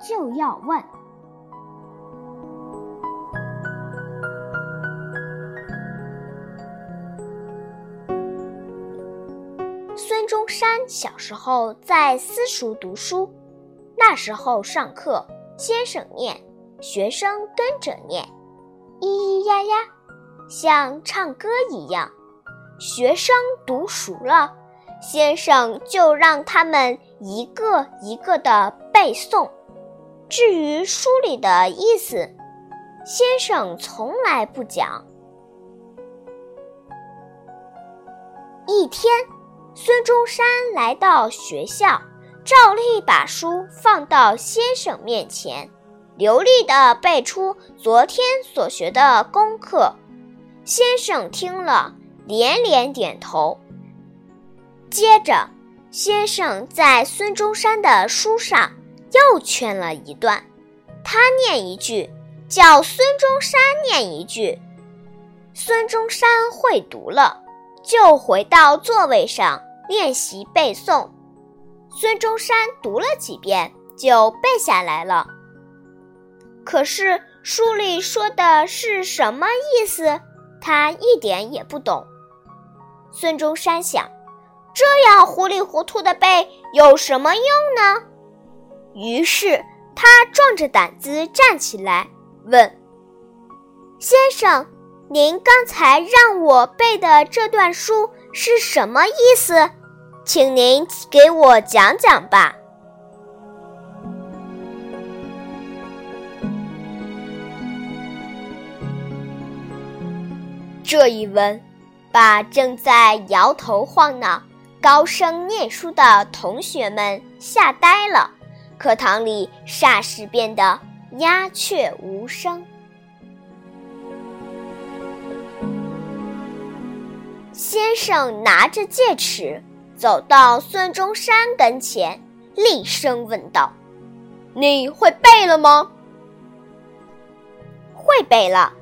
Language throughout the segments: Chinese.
就要问。孙中山小时候在私塾读书，那时候上课，先生念，学生跟着念，咿咿呀呀，像唱歌一样。学生读熟了，先生就让他们一个一个的背诵。至于书里的意思，先生从来不讲。一天。孙中山来到学校，照例把书放到先生面前，流利地背出昨天所学的功课。先生听了，连连点头。接着，先生在孙中山的书上又圈了一段，他念一句，叫孙中山念一句。孙中山会读了，就回到座位上。练习背诵，孙中山读了几遍就背下来了。可是书里说的是什么意思，他一点也不懂。孙中山想，这样糊里糊涂的背有什么用呢？于是他壮着胆子站起来，问：“先生，您刚才让我背的这段书？”是什么意思？请您给我讲讲吧。这一问，把正在摇头晃脑、高声念书的同学们吓呆了，课堂里霎时变得鸦雀无声。先生拿着戒尺，走到孙中山跟前，厉声问道：“你会背了吗？”“会背了。”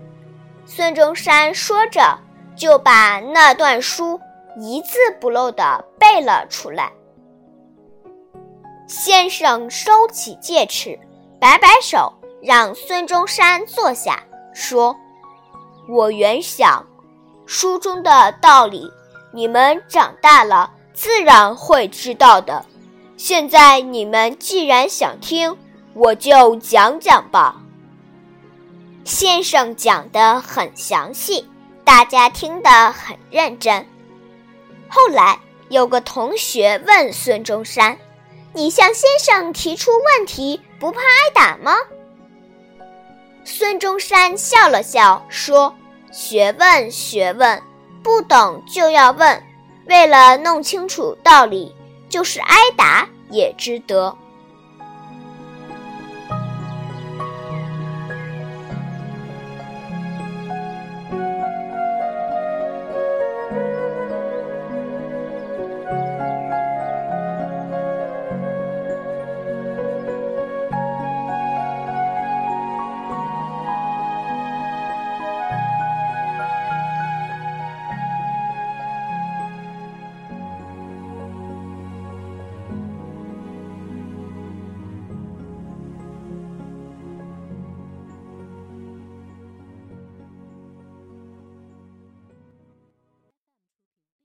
孙中山说着，就把那段书一字不漏地背了出来。先生收起戒尺，摆摆手，让孙中山坐下，说：“我原想。”书中的道理，你们长大了自然会知道的。现在你们既然想听，我就讲讲吧。先生讲得很详细，大家听得很认真。后来有个同学问孙中山：“你向先生提出问题，不怕挨打吗？”孙中山笑了笑说。学问，学问，不懂就要问。为了弄清楚道理，就是挨打也值得。